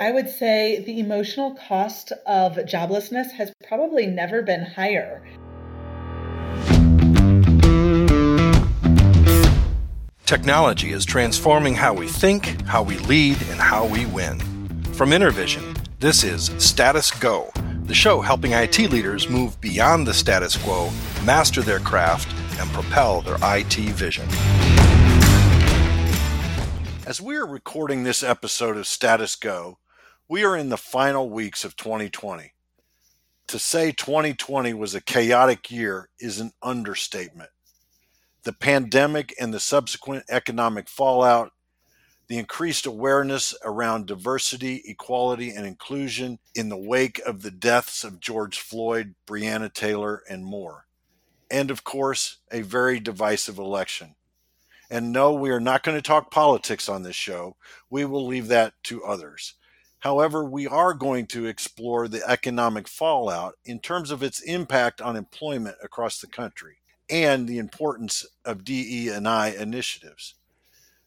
I would say the emotional cost of joblessness has probably never been higher. Technology is transforming how we think, how we lead, and how we win. From Intervision, this is Status Go, the show helping IT leaders move beyond the status quo, master their craft, and propel their IT vision. As we are recording this episode of Status Go, we are in the final weeks of 2020. To say 2020 was a chaotic year is an understatement. The pandemic and the subsequent economic fallout, the increased awareness around diversity, equality, and inclusion in the wake of the deaths of George Floyd, Breonna Taylor, and more. And of course, a very divisive election. And no, we are not going to talk politics on this show. We will leave that to others. However, we are going to explore the economic fallout in terms of its impact on employment across the country and the importance of DE&I initiatives.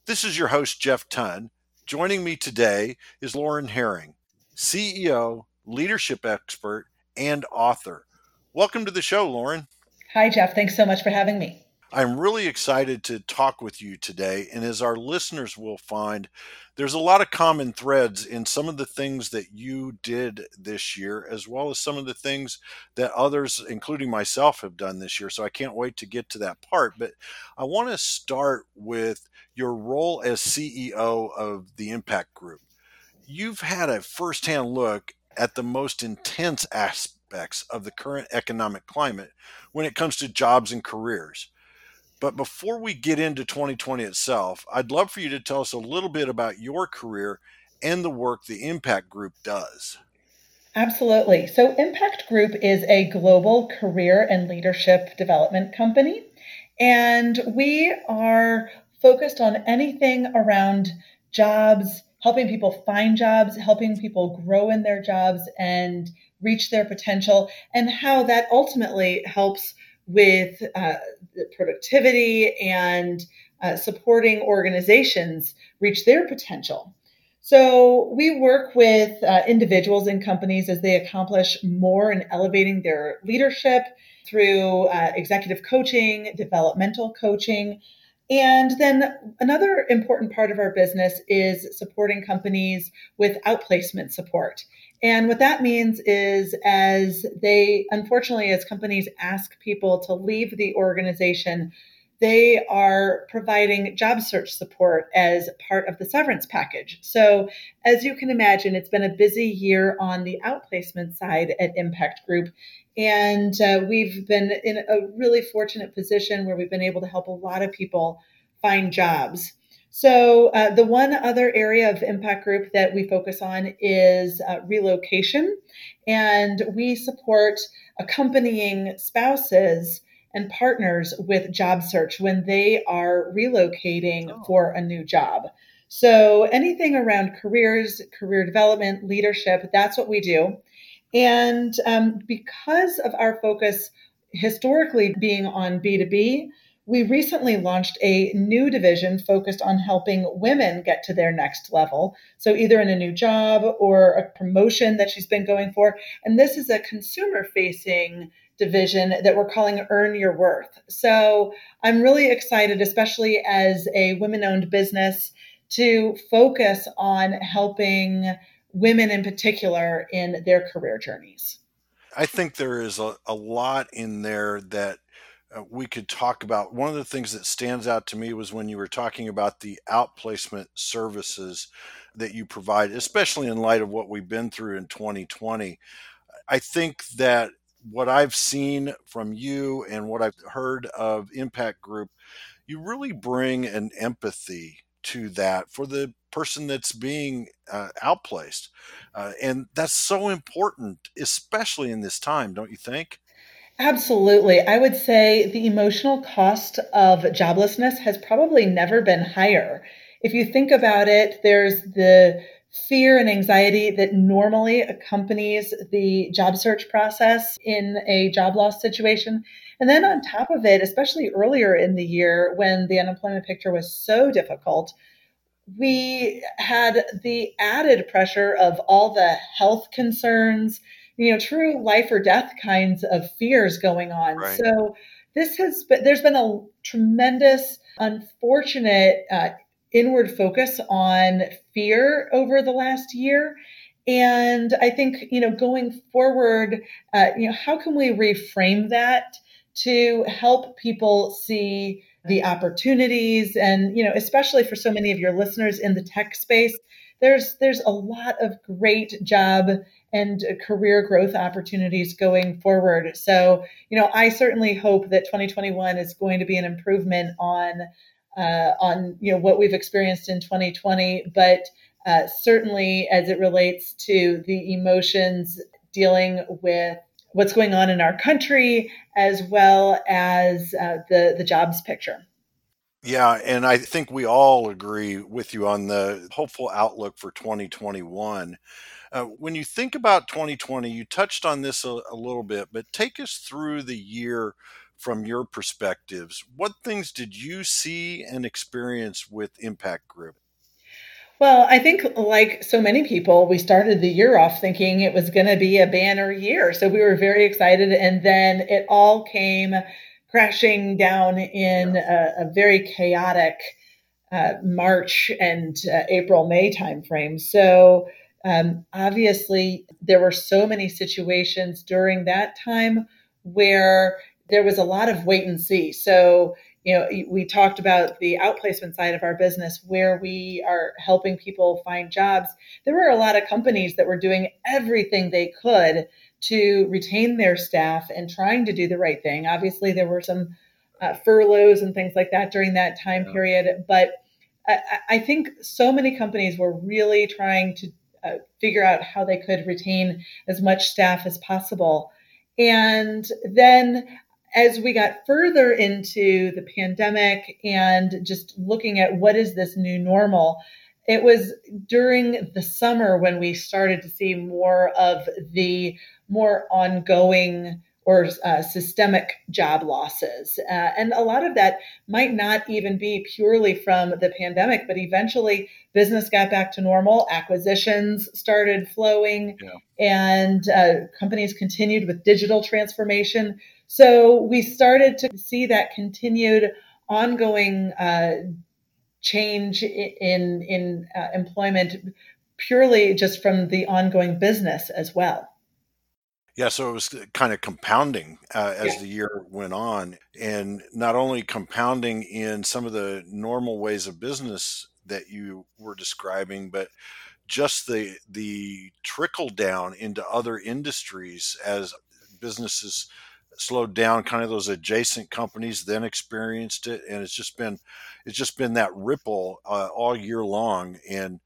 This is your host Jeff Ton. Joining me today is Lauren Herring, CEO, leadership expert, and author. Welcome to the show, Lauren. Hi Jeff, thanks so much for having me. I'm really excited to talk with you today. And as our listeners will find, there's a lot of common threads in some of the things that you did this year, as well as some of the things that others, including myself, have done this year. So I can't wait to get to that part. But I want to start with your role as CEO of the Impact Group. You've had a firsthand look at the most intense aspects of the current economic climate when it comes to jobs and careers. But before we get into 2020 itself, I'd love for you to tell us a little bit about your career and the work the Impact Group does. Absolutely. So, Impact Group is a global career and leadership development company, and we are focused on anything around jobs, helping people find jobs, helping people grow in their jobs and reach their potential, and how that ultimately helps with uh, productivity and uh, supporting organizations reach their potential. So we work with uh, individuals and companies as they accomplish more in elevating their leadership through uh, executive coaching, developmental coaching. And then another important part of our business is supporting companies with outplacement support. And what that means is, as they, unfortunately, as companies ask people to leave the organization, they are providing job search support as part of the severance package. So, as you can imagine, it's been a busy year on the outplacement side at Impact Group. And uh, we've been in a really fortunate position where we've been able to help a lot of people find jobs. So, uh, the one other area of impact group that we focus on is uh, relocation, and we support accompanying spouses and partners with job search when they are relocating oh. for a new job. So, anything around careers, career development, leadership, that's what we do. And um, because of our focus historically being on B2B, we recently launched a new division focused on helping women get to their next level. So, either in a new job or a promotion that she's been going for. And this is a consumer facing division that we're calling Earn Your Worth. So, I'm really excited, especially as a women owned business, to focus on helping women in particular in their career journeys. I think there is a, a lot in there that uh, we could talk about. One of the things that stands out to me was when you were talking about the outplacement services that you provide, especially in light of what we've been through in 2020. I think that what I've seen from you and what I've heard of Impact Group, you really bring an empathy to that for the person that's being uh, outplaced. Uh, and that's so important, especially in this time, don't you think? Absolutely. I would say the emotional cost of joblessness has probably never been higher. If you think about it, there's the fear and anxiety that normally accompanies the job search process in a job loss situation. And then on top of it, especially earlier in the year when the unemployment picture was so difficult, we had the added pressure of all the health concerns, you know, true life or death kinds of fears going on. Right. So this has been, there's been a tremendous, unfortunate uh, inward focus on fear over the last year. And I think, you know, going forward, uh, you know, how can we reframe that to help people see the opportunities and you know especially for so many of your listeners in the tech space there's there's a lot of great job and career growth opportunities going forward so you know i certainly hope that 2021 is going to be an improvement on uh, on you know what we've experienced in 2020 but uh, certainly as it relates to the emotions dealing with what's going on in our country as well as uh, the the jobs picture. Yeah, and I think we all agree with you on the hopeful outlook for 2021. Uh, when you think about 2020, you touched on this a, a little bit, but take us through the year from your perspectives. What things did you see and experience with Impact Group? Well, I think, like so many people, we started the year off thinking it was going to be a banner year. So we were very excited. And then it all came crashing down in a, a very chaotic uh, March and uh, April, May timeframe. So um, obviously, there were so many situations during that time where there was a lot of wait and see. So you know, we talked about the outplacement side of our business where we are helping people find jobs. There were a lot of companies that were doing everything they could to retain their staff and trying to do the right thing. Obviously, there were some uh, furloughs and things like that during that time yeah. period, but I, I, think so many companies were really trying to uh, figure out how they could retain as much staff as possible. And then as we got further into the pandemic and just looking at what is this new normal, it was during the summer when we started to see more of the more ongoing or uh, systemic job losses. Uh, and a lot of that might not even be purely from the pandemic, but eventually business got back to normal, acquisitions started flowing, yeah. and uh, companies continued with digital transformation. So we started to see that continued ongoing uh, change in in uh, employment purely just from the ongoing business as well. Yeah, so it was kind of compounding uh, as yeah. the year went on, and not only compounding in some of the normal ways of business that you were describing, but just the the trickle down into other industries as businesses slowed down kind of those adjacent companies then experienced it and it's just been it's just been that ripple uh, all year long and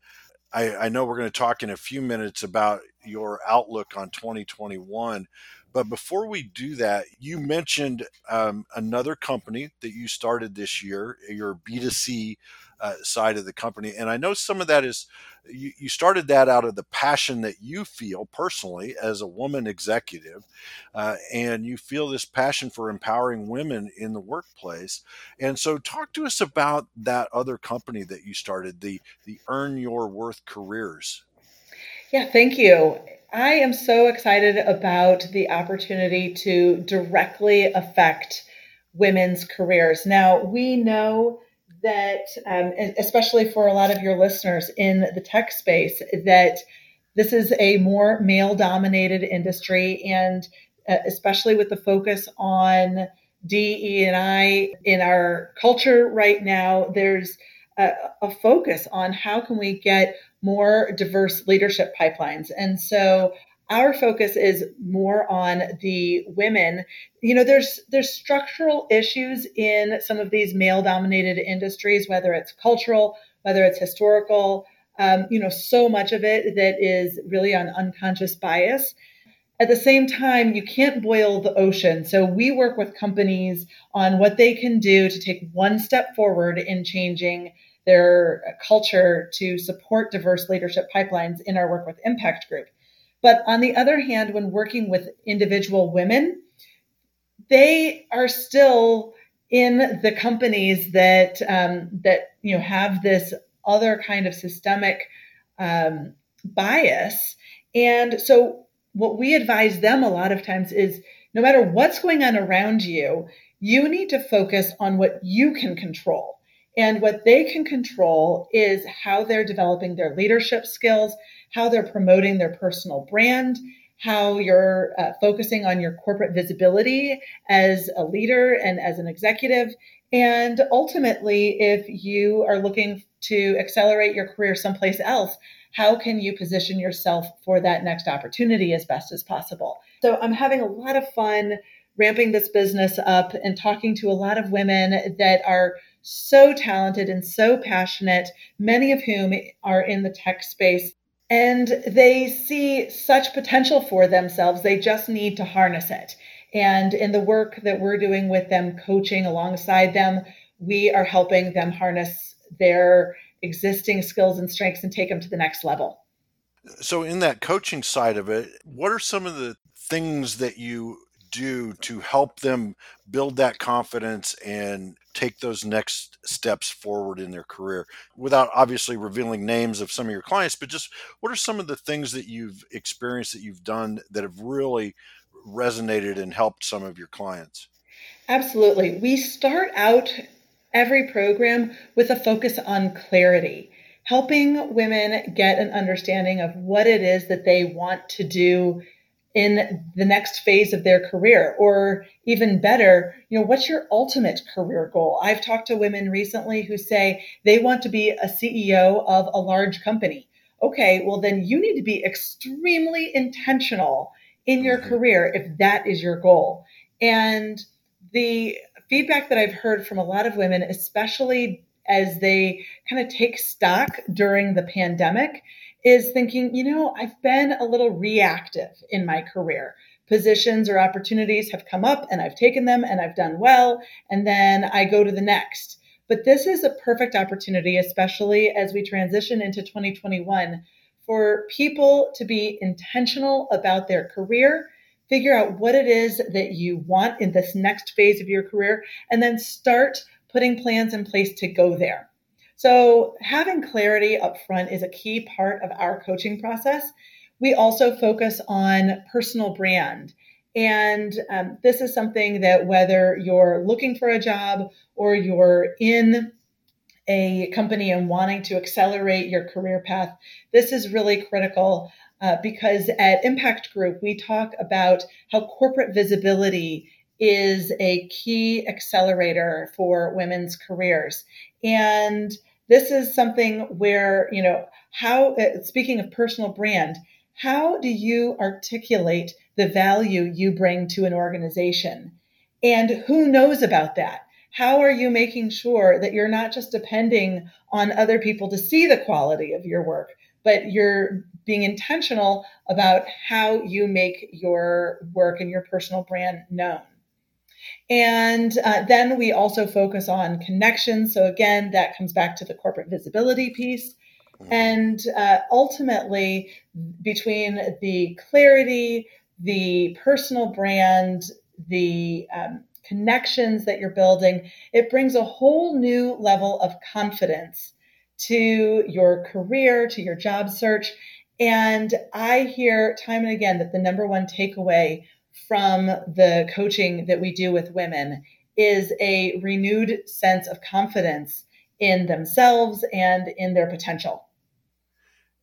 I, I know we're going to talk in a few minutes about your outlook on 2021 but before we do that, you mentioned um, another company that you started this year, your B2C uh, side of the company. And I know some of that is you, you, started that out of the passion that you feel personally as a woman executive. Uh, and you feel this passion for empowering women in the workplace. And so, talk to us about that other company that you started, the, the Earn Your Worth Careers. Yeah, thank you. I am so excited about the opportunity to directly affect women's careers. Now, we know that, um, especially for a lot of your listeners in the tech space, that this is a more male dominated industry, and uh, especially with the focus on DE and I in our culture right now, there's a, a focus on how can we get more diverse leadership pipelines. And so our focus is more on the women. You know there's there's structural issues in some of these male dominated industries whether it's cultural whether it's historical um, you know so much of it that is really on unconscious bias. At the same time you can't boil the ocean. So we work with companies on what they can do to take one step forward in changing their culture to support diverse leadership pipelines in our work with Impact Group. But on the other hand, when working with individual women, they are still in the companies that um, that you know have this other kind of systemic um, bias. And so, what we advise them a lot of times is no matter what's going on around you, you need to focus on what you can control. And what they can control is how they're developing their leadership skills, how they're promoting their personal brand, how you're uh, focusing on your corporate visibility as a leader and as an executive. And ultimately, if you are looking to accelerate your career someplace else, how can you position yourself for that next opportunity as best as possible? So I'm having a lot of fun ramping this business up and talking to a lot of women that are so talented and so passionate, many of whom are in the tech space. And they see such potential for themselves. They just need to harness it. And in the work that we're doing with them, coaching alongside them, we are helping them harness their existing skills and strengths and take them to the next level. So, in that coaching side of it, what are some of the things that you do to help them build that confidence and take those next steps forward in their career without obviously revealing names of some of your clients but just what are some of the things that you've experienced that you've done that have really resonated and helped some of your clients? Absolutely. We start out every program with a focus on clarity helping women get an understanding of what it is that they want to do in the next phase of their career or even better you know what's your ultimate career goal? I've talked to women recently who say they want to be a ceo of a large company. Okay well then you need to be extremely intentional in your mm-hmm. career if that is your goal. And the feedback that i've heard from a lot of women especially as they kind of take stock during the pandemic is thinking, you know, I've been a little reactive in my career. Positions or opportunities have come up and I've taken them and I've done well, and then I go to the next. But this is a perfect opportunity, especially as we transition into 2021, for people to be intentional about their career, figure out what it is that you want in this next phase of your career, and then start putting plans in place to go there. So, having clarity up front is a key part of our coaching process. We also focus on personal brand. And um, this is something that whether you're looking for a job or you're in a company and wanting to accelerate your career path, this is really critical uh, because at Impact Group, we talk about how corporate visibility is a key accelerator for women's careers. And this is something where, you know, how, uh, speaking of personal brand, how do you articulate the value you bring to an organization? And who knows about that? How are you making sure that you're not just depending on other people to see the quality of your work, but you're being intentional about how you make your work and your personal brand known? And uh, then we also focus on connections. So, again, that comes back to the corporate visibility piece. Mm-hmm. And uh, ultimately, between the clarity, the personal brand, the um, connections that you're building, it brings a whole new level of confidence to your career, to your job search. And I hear time and again that the number one takeaway from the coaching that we do with women is a renewed sense of confidence in themselves and in their potential.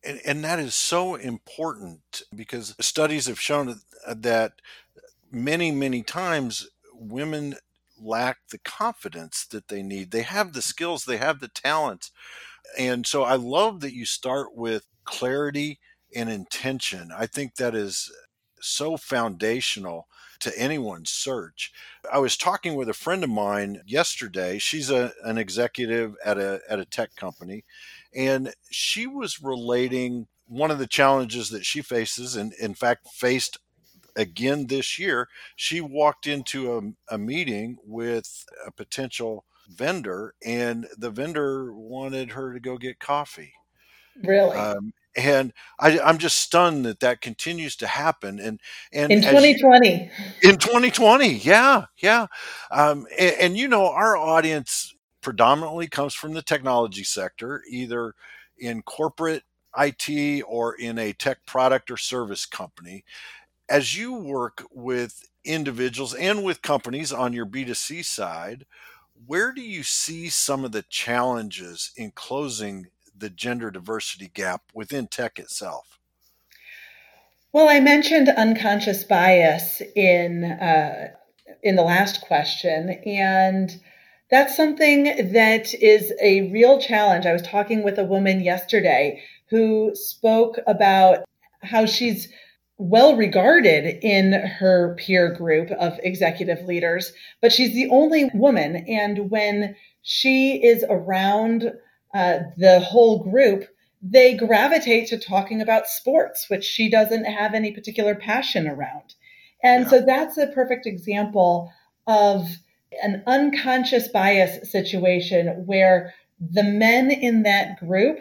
And, and that is so important because studies have shown that many, many times women lack the confidence that they need. They have the skills, they have the talents. And so I love that you start with clarity and intention. I think that is so foundational to anyone's search. I was talking with a friend of mine yesterday. She's a, an executive at a at a tech company, and she was relating one of the challenges that she faces, and in fact faced again this year. She walked into a, a meeting with a potential vendor, and the vendor wanted her to go get coffee. Really? Um, and I, am just stunned that that continues to happen. And and in 2020, you, in 2020, yeah, yeah. Um, and, and, you know, our audience predominantly comes from the technology sector, either in corporate IT or in a tech product or service company. As you work with individuals and with companies on your B2C side, where do you see some of the challenges in closing the gender diversity gap within tech itself? Well, I mentioned unconscious bias in uh, in the last question, and that's something that is a real challenge. I was talking with a woman yesterday who spoke about how she's well regarded in her peer group of executive leaders, but she's the only woman. And when she is around uh, the whole group, they gravitate to talking about sports, which she doesn't have any particular passion around. And yeah. so that's a perfect example of an unconscious bias situation where the men in that group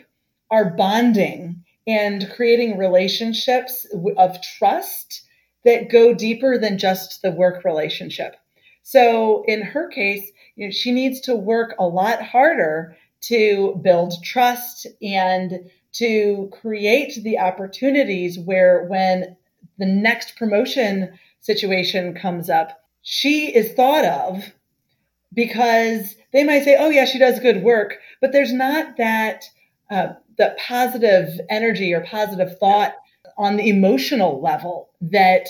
are bonding and creating relationships of trust that go deeper than just the work relationship. So in her case, you know, she needs to work a lot harder to build trust and to create the opportunities where when the next promotion situation comes up, she is thought of because they might say, oh, yeah, she does good work, but there's not that uh, that positive energy or positive thought on the emotional level that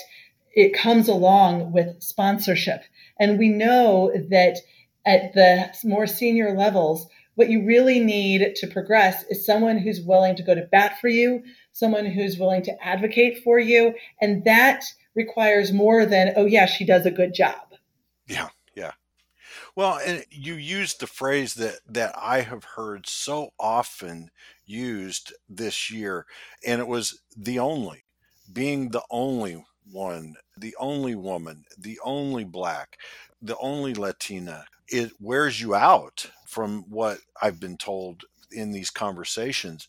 it comes along with sponsorship. And we know that at the more senior levels, what you really need to progress is someone who's willing to go to bat for you, someone who's willing to advocate for you. And that requires more than, oh, yeah, she does a good job. Yeah. Yeah. Well, and you used the phrase that that I have heard so often used this year, and it was the only, being the only one, the only woman, the only black, the only Latina. It wears you out from what I've been told in these conversations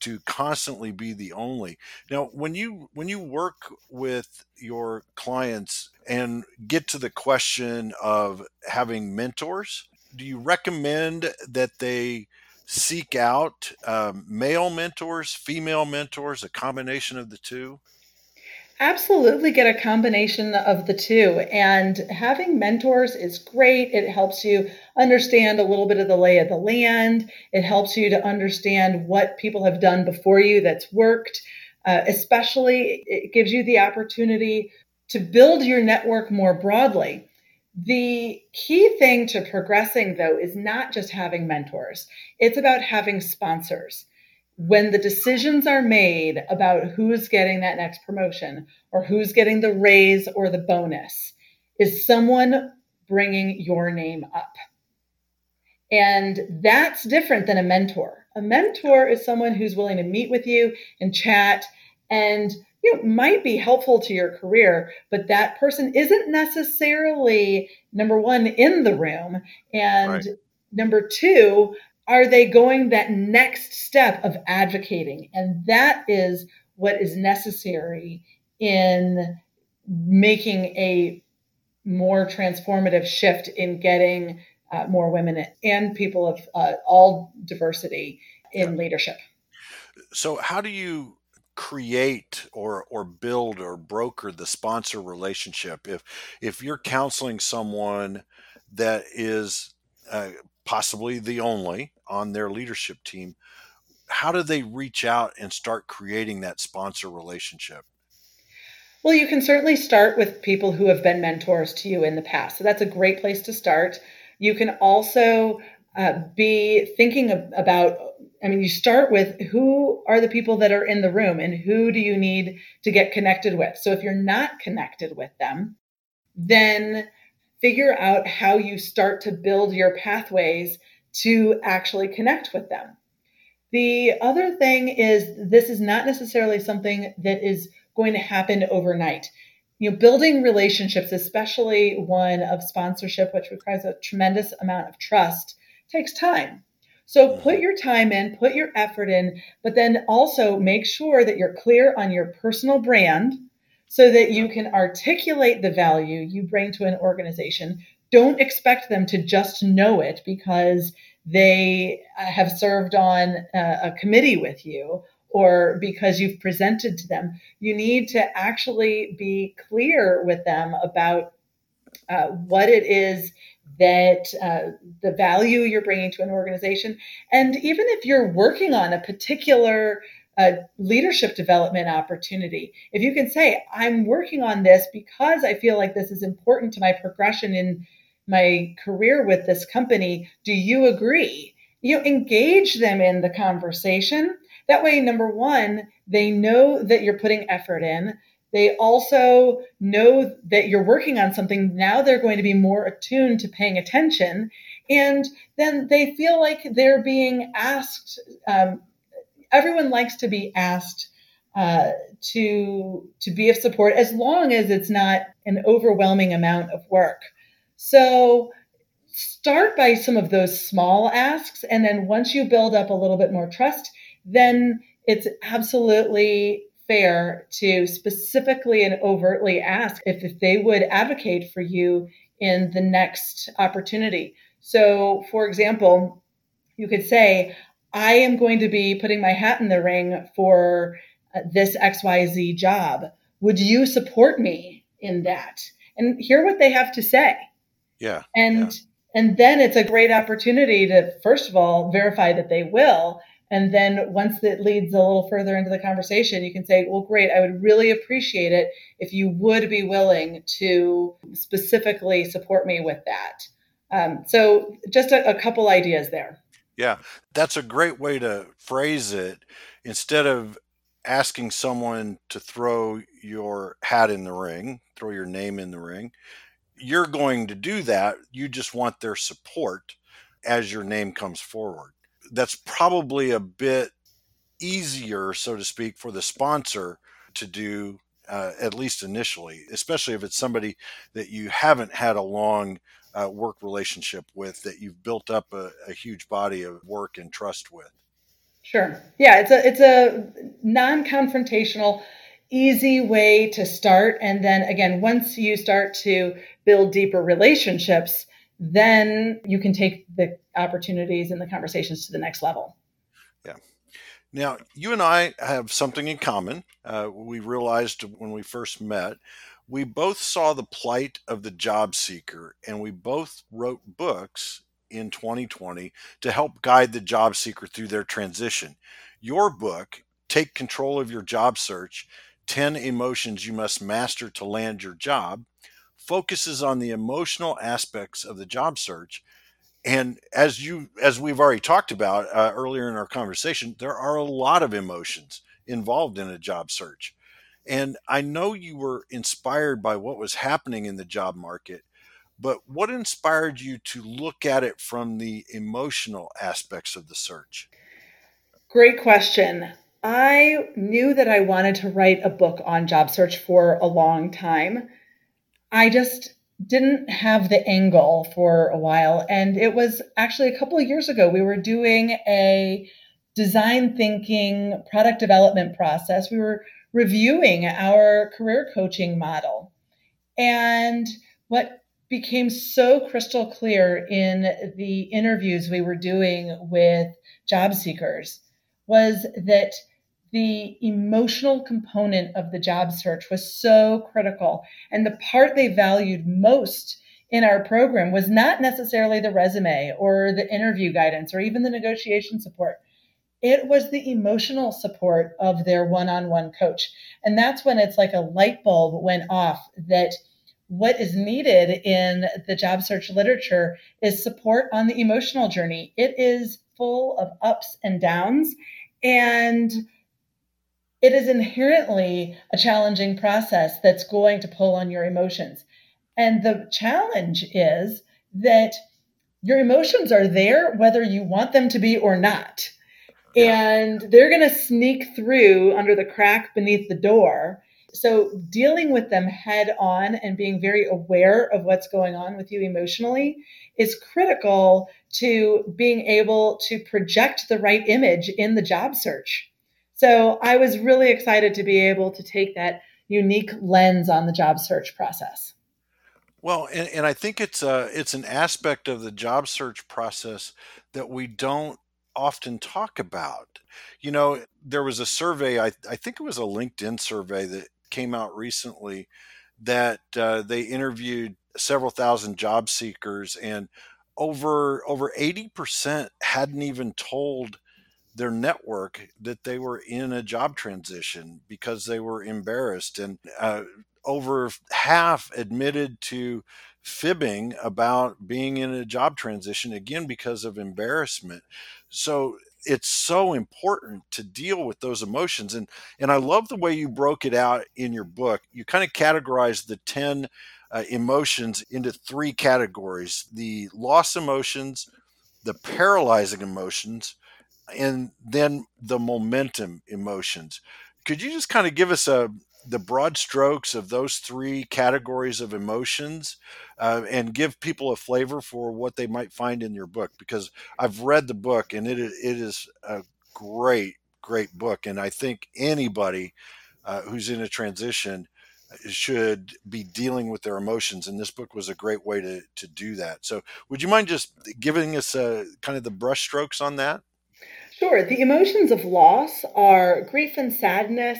to constantly be the only now when you when you work with your clients and get to the question of having mentors do you recommend that they seek out um, male mentors female mentors a combination of the two Absolutely get a combination of the two. And having mentors is great. It helps you understand a little bit of the lay of the land. It helps you to understand what people have done before you that's worked. Uh, especially, it gives you the opportunity to build your network more broadly. The key thing to progressing, though, is not just having mentors, it's about having sponsors when the decisions are made about who's getting that next promotion or who's getting the raise or the bonus, is someone bringing your name up. And that's different than a mentor. A mentor is someone who's willing to meet with you and chat and you know, might be helpful to your career, but that person isn't necessarily number one in the room. And right. number two, are they going that next step of advocating? And that is what is necessary in making a more transformative shift in getting uh, more women and people of uh, all diversity in leadership. So, how do you create or or build or broker the sponsor relationship? If if you're counseling someone that is uh, possibly the only on their leadership team, how do they reach out and start creating that sponsor relationship? Well, you can certainly start with people who have been mentors to you in the past. So that's a great place to start. You can also uh, be thinking about, I mean, you start with who are the people that are in the room and who do you need to get connected with. So if you're not connected with them, then figure out how you start to build your pathways to actually connect with them. The other thing is, this is not necessarily something that is going to happen overnight. You know, building relationships, especially one of sponsorship, which requires a tremendous amount of trust, takes time. So mm-hmm. put your time in, put your effort in, but then also make sure that you're clear on your personal brand so that you can articulate the value you bring to an organization don't expect them to just know it because they uh, have served on a, a committee with you or because you've presented to them. You need to actually be clear with them about uh, what it is that uh, the value you're bringing to an organization. And even if you're working on a particular uh, leadership development opportunity, if you can say, I'm working on this because I feel like this is important to my progression in my career with this company, do you agree? You engage them in the conversation. That way, number one, they know that you're putting effort in. They also know that you're working on something. Now they're going to be more attuned to paying attention. And then they feel like they're being asked. Um, everyone likes to be asked uh, to to be of support as long as it's not an overwhelming amount of work. So start by some of those small asks, and then once you build up a little bit more trust, then it's absolutely fair to specifically and overtly ask if, if they would advocate for you in the next opportunity. So, for example, you could say, I am going to be putting my hat in the ring for uh, this XYZ job. Would you support me in that? And hear what they have to say. Yeah. And yeah. and then it's a great opportunity to first of all verify that they will and then once it leads a little further into the conversation, you can say, well, great, I would really appreciate it if you would be willing to specifically support me with that. Um, so just a, a couple ideas there. Yeah, that's a great way to phrase it. Instead of asking someone to throw your hat in the ring, throw your name in the ring, you're going to do that. You just want their support as your name comes forward that's probably a bit easier, so to speak, for the sponsor to do, uh, at least initially, especially if it's somebody that you haven't had a long uh, work relationship with, that you've built up a, a huge body of work and trust with. Sure. Yeah, it's a it's a non-confrontational, easy way to start, and then again, once you start to build deeper relationships, then you can take the opportunities and the conversations to the next level. Yeah. Now, you and I have something in common. Uh, we realized when we first met, we both saw the plight of the job seeker, and we both wrote books in 2020 to help guide the job seeker through their transition. Your book, Take Control of Your Job Search 10 Emotions You Must Master to Land Your Job, focuses on the emotional aspects of the job search and as you as we've already talked about uh, earlier in our conversation there are a lot of emotions involved in a job search and i know you were inspired by what was happening in the job market but what inspired you to look at it from the emotional aspects of the search great question i knew that i wanted to write a book on job search for a long time I just didn't have the angle for a while. And it was actually a couple of years ago, we were doing a design thinking product development process. We were reviewing our career coaching model. And what became so crystal clear in the interviews we were doing with job seekers was that the emotional component of the job search was so critical. And the part they valued most in our program was not necessarily the resume or the interview guidance or even the negotiation support. It was the emotional support of their one on one coach. And that's when it's like a light bulb went off that what is needed in the job search literature is support on the emotional journey. It is full of ups and downs. And it is inherently a challenging process that's going to pull on your emotions. And the challenge is that your emotions are there whether you want them to be or not. Yeah. And they're going to sneak through under the crack beneath the door. So, dealing with them head on and being very aware of what's going on with you emotionally is critical to being able to project the right image in the job search. So I was really excited to be able to take that unique lens on the job search process. Well, and, and I think it's a it's an aspect of the job search process that we don't often talk about. You know, there was a survey, I, I think it was a LinkedIn survey that came out recently that uh, they interviewed several thousand job seekers and over over 80% hadn't even told their network that they were in a job transition because they were embarrassed and uh, over half admitted to fibbing about being in a job transition again because of embarrassment so it's so important to deal with those emotions and and I love the way you broke it out in your book. You kind of categorized the 10 uh, emotions into three categories the loss emotions the paralyzing emotions and then the momentum emotions. Could you just kind of give us a the broad strokes of those three categories of emotions uh, and give people a flavor for what they might find in your book because I've read the book and it is, it is a great, great book. And I think anybody uh, who's in a transition uh, should be dealing with their emotions. And this book was a great way to, to do that. So, would you mind just giving us a, kind of the brushstrokes on that? Sure. The emotions of loss are grief and sadness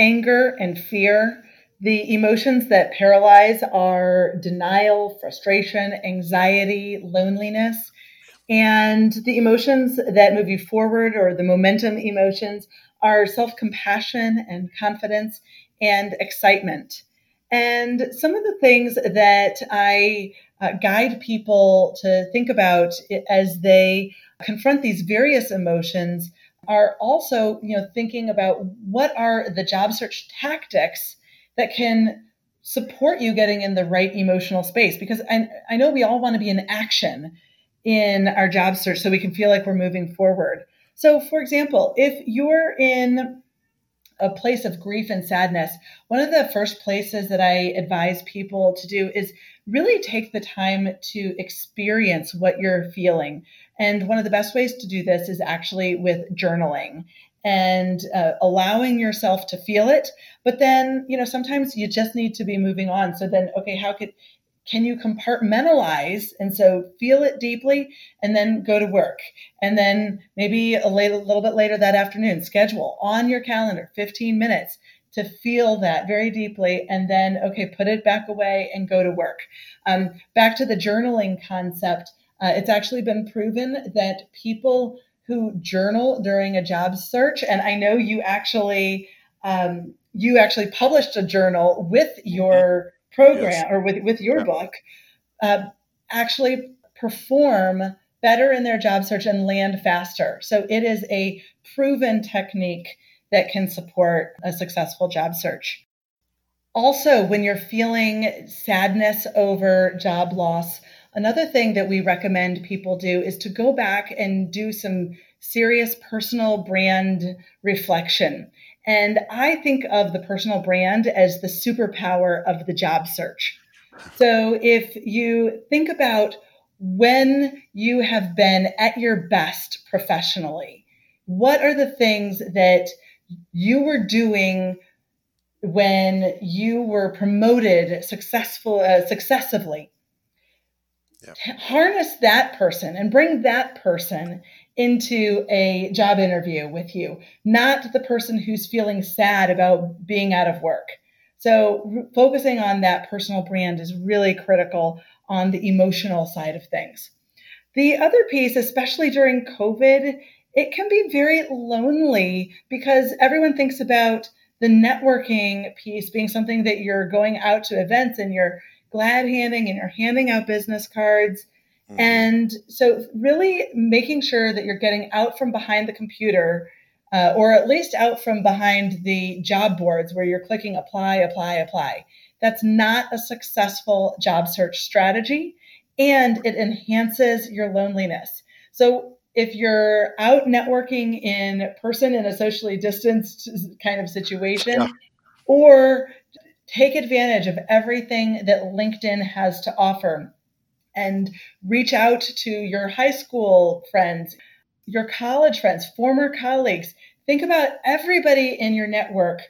anger and fear. The emotions that paralyze are denial, frustration, anxiety, loneliness. And the emotions that move you forward or the momentum emotions are self compassion and confidence and excitement. And some of the things that I uh, guide people to think about as they confront these various emotions are also, you know, thinking about what are the job search tactics that can support you getting in the right emotional space because I, I know we all want to be in action in our job search so we can feel like we're moving forward. So, for example, if you're in a place of grief and sadness, one of the first places that I advise people to do is really take the time to experience what you're feeling. And one of the best ways to do this is actually with journaling and uh, allowing yourself to feel it. But then, you know, sometimes you just need to be moving on. So then, okay, how could can you compartmentalize and so feel it deeply and then go to work and then maybe a, little bit later that afternoon schedule on your calendar 15 minutes to feel that very deeply and then okay put it back away and go to work um, back to the journaling concept uh, it's actually been proven that people who journal during a job search and i know you actually um, you actually published a journal with your program yes. or with, with your yeah. book uh, actually perform better in their job search and land faster so it is a proven technique that can support a successful job search. Also, when you're feeling sadness over job loss, another thing that we recommend people do is to go back and do some serious personal brand reflection. And I think of the personal brand as the superpower of the job search. So if you think about when you have been at your best professionally, what are the things that you were doing when you were promoted successful uh, successively harness that person and bring that person into a job interview with you not the person who's feeling sad about being out of work. So r- focusing on that personal brand is really critical on the emotional side of things. The other piece especially during covid it can be very lonely because everyone thinks about the networking piece being something that you're going out to events and you're glad handing and you're handing out business cards. Mm-hmm. And so, really making sure that you're getting out from behind the computer, uh, or at least out from behind the job boards where you're clicking apply, apply, apply. That's not a successful job search strategy, and it enhances your loneliness. So, if you're out networking in person in a socially distanced kind of situation, yeah. or take advantage of everything that LinkedIn has to offer and reach out to your high school friends, your college friends, former colleagues. Think about everybody in your network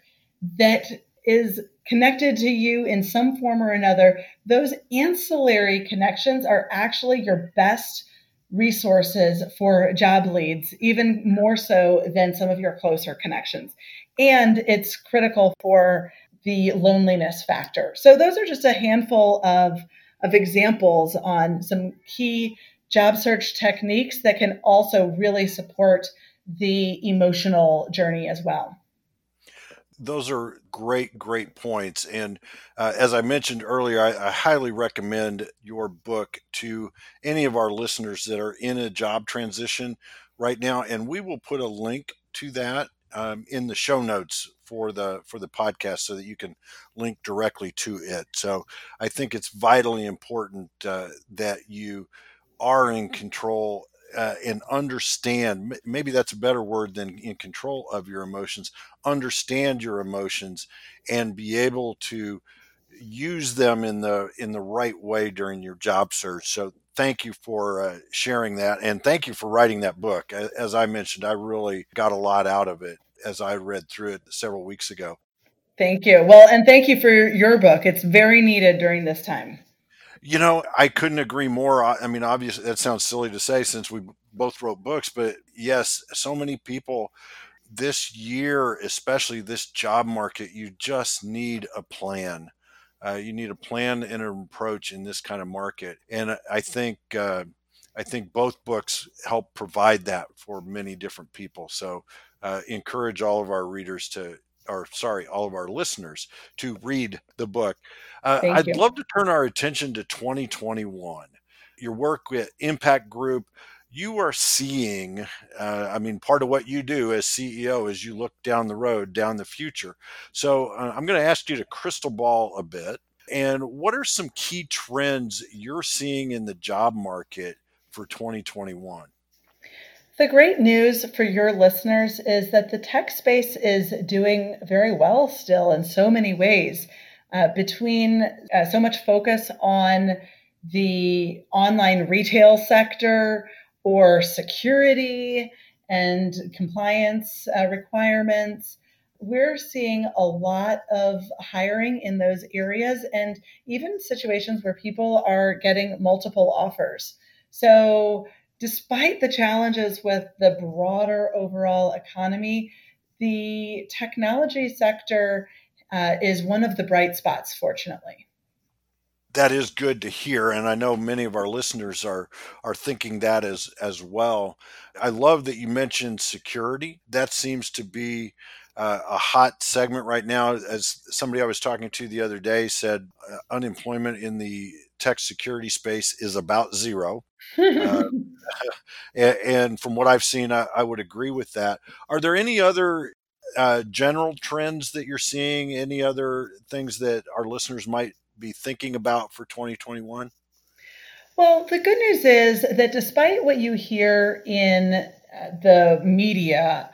that is connected to you in some form or another, those ancillary connections are actually your best resources for job leads, even more so than some of your closer connections. And it's critical for the loneliness factor. So, those are just a handful of, of examples on some key job search techniques that can also really support the emotional journey as well those are great, great points. And uh, as I mentioned earlier, I, I, highly recommend your book to any of our listeners that are in a job transition right now. And we will put a link to that um, in the show notes for the for the podcast so that you can link directly to it. So I think it's vitally important uh, that you are in control uh, and understand maybe that's a better word than in control of your emotions. Understand your emotions and be able to use them in the in the right way during your job search. So thank you for uh, sharing that and thank you for writing that book. As i mentioned i really got a lot out of it as i read through it several weeks ago. Thank you. Well and thank you for your book. It's very needed during this time. You know, I couldn't agree more. I mean, obviously, that sounds silly to say since we both wrote books, but yes, so many people this year, especially this job market, you just need a plan. Uh, you need a plan and an approach in this kind of market, and I think uh, I think both books help provide that for many different people. So, uh, encourage all of our readers to or sorry, all of our listeners to read the book. Uh, I'd you. love to turn our attention to 2021. Your work with Impact Group, you are seeing, uh, I mean, part of what you do as CEO is you look down the road, down the future. So uh, I'm going to ask you to crystal ball a bit. And what are some key trends you're seeing in the job market for 2021? The great news for your listeners is that the tech space is doing very well still in so many ways. Uh, between uh, so much focus on the online retail sector or security and compliance uh, requirements, we're seeing a lot of hiring in those areas and even situations where people are getting multiple offers. So, despite the challenges with the broader overall economy, the technology sector uh, is one of the bright spots, fortunately. That is good to hear, and I know many of our listeners are are thinking that as as well. I love that you mentioned security. That seems to be uh, a hot segment right now. As somebody I was talking to the other day said, uh, unemployment in the tech security space is about zero. uh, and, from what I've seen, I, I, would agree with that. Are there any other uh, general trends that you're seeing? Any other things that our listeners might be thinking about for 2021? Well, the good news is that despite what you hear in uh, the media,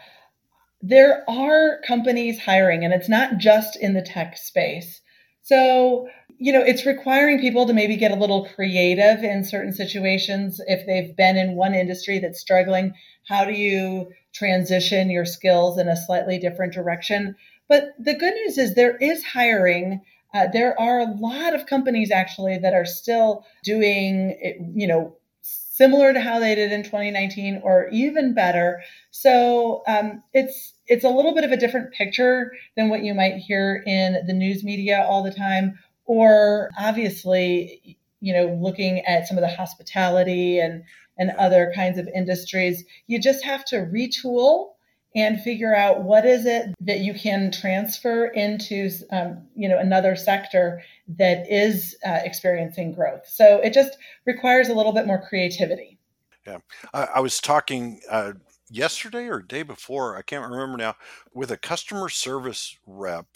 there are companies hiring, and it's not just in the tech space. So you know, it's requiring people to maybe get a little creative in certain situations. If they've been in one industry that's struggling, how do you transition your skills in a slightly different direction? But the good news is there is hiring. Uh, there are a lot of companies actually that are still doing, you know, similar to how they did in 2019 or even better. So um, it's it's a little bit of a different picture than what you might hear in the news media all the time or obviously, you know, looking at some of the hospitality and and other kinds of industries, you just have to retool and figure out what is it that you can transfer into um, you know another sector that is uh, experiencing growth so it just requires a little bit more creativity yeah i, I was talking uh, yesterday or day before i can't remember now with a customer service rep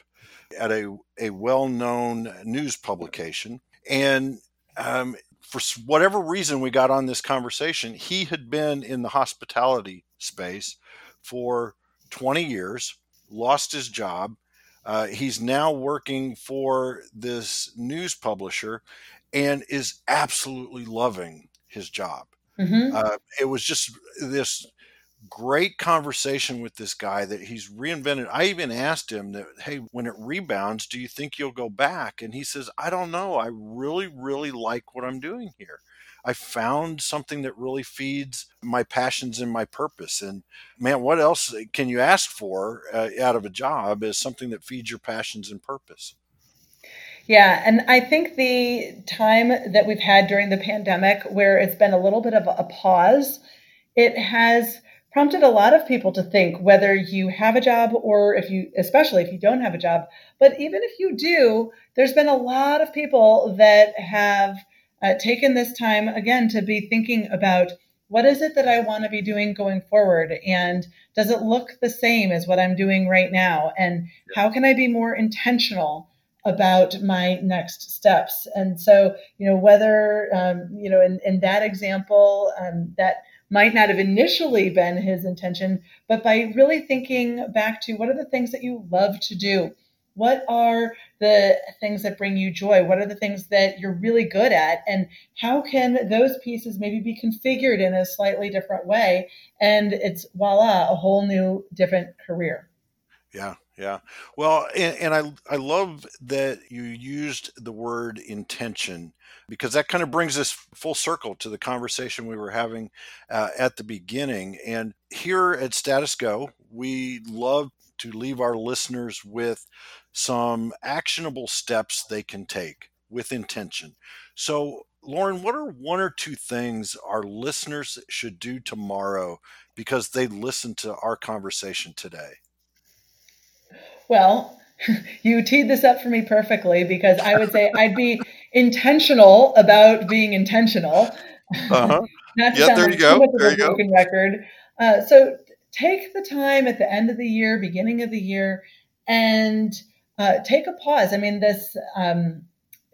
at a, a well known news publication. And um, for whatever reason, we got on this conversation. He had been in the hospitality space for 20 years, lost his job. Uh, he's now working for this news publisher and is absolutely loving his job. Mm-hmm. Uh, it was just this great conversation with this guy that he's reinvented. I even asked him that, hey, when it rebounds, do you think you'll go back? And he says, I don't know. I really, really like what I'm doing here. I found something that really feeds my passions and my purpose. And man, what else can you ask for uh, out of a job is something that feeds your passions and purpose? Yeah, and I think the time that we've had during the pandemic where it's been a little bit of a pause, it has prompted a lot of people to think whether you have a job or if you, especially if you don't have a job, but even if you do, there's been a lot of people that have uh, taken this time again to be thinking about what is it that I want to be doing going forward? And does it look the same as what I'm doing right now? And how can I be more intentional about my next steps? And so, you know, whether, um, you know, in, in that example, um, that might not have initially been his intention, but by really thinking back to what are the things that you love to do? What are the things that bring you joy? What are the things that you're really good at? And how can those pieces maybe be configured in a slightly different way? And it's voila, a whole new different career. Yeah, yeah. Well, and, and I I love that you used the word intention because that kind of brings us full circle to the conversation we were having uh, at the beginning. And here at Status Go, we love to leave our listeners with some actionable steps they can take with intention. So, Lauren, what are one or two things our listeners should do tomorrow because they listened to our conversation today? Well, you teed this up for me perfectly because I would say I'd be intentional about being intentional. Uh-huh. Not yeah, there you go. There you broken go. record. Uh, so take the time at the end of the year, beginning of the year, and uh, take a pause. I mean, this, um,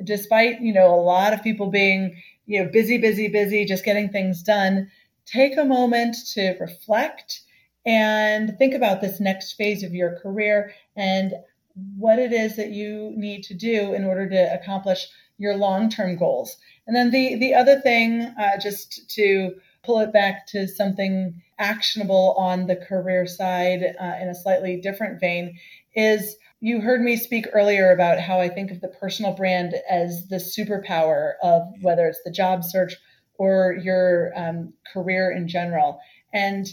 despite you know a lot of people being you know busy, busy, busy, just getting things done, take a moment to reflect and think about this next phase of your career and what it is that you need to do in order to accomplish your long-term goals. And then the the other thing, uh, just to pull it back to something actionable on the career side uh, in a slightly different vein, is you heard me speak earlier about how I think of the personal brand as the superpower of whether it's the job search or your um, career in general. And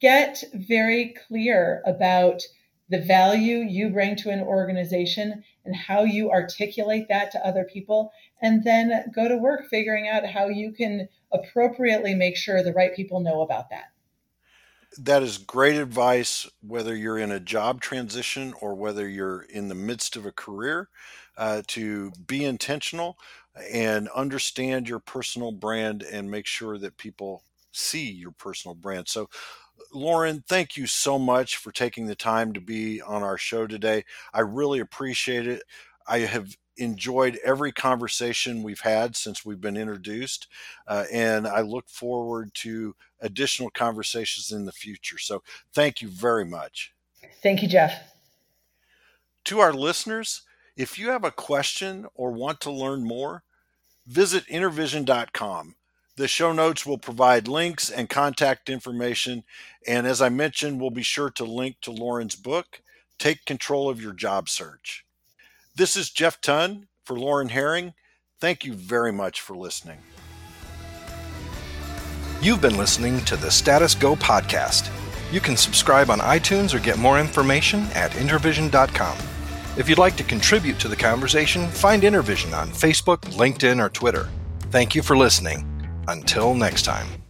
get very clear about the value you bring to an organization and how you articulate that to other people, and then go to work figuring out how you can appropriately make sure the right people know about that. That is great advice, whether you're in a job transition or whether you're in the midst of a career, uh, to be intentional and understand your personal brand and make sure that people see your personal brand. So, Lauren, thank you so much for taking the time to be on our show today. I really appreciate it. I have enjoyed every conversation we've had since we've been introduced, uh, and I look forward to additional conversations in the future. So, thank you very much. Thank you, Jeff. To our listeners, if you have a question or want to learn more, visit intervision.com. The show notes will provide links and contact information. And as I mentioned, we'll be sure to link to Lauren's book, Take Control of Your Job Search. This is Jeff Ton for Lauren Herring. Thank you very much for listening. You've been listening to the Status Go podcast. You can subscribe on iTunes or get more information at intervision.com. If you'd like to contribute to the conversation, find Intervision on Facebook, LinkedIn, or Twitter. Thank you for listening. Until next time.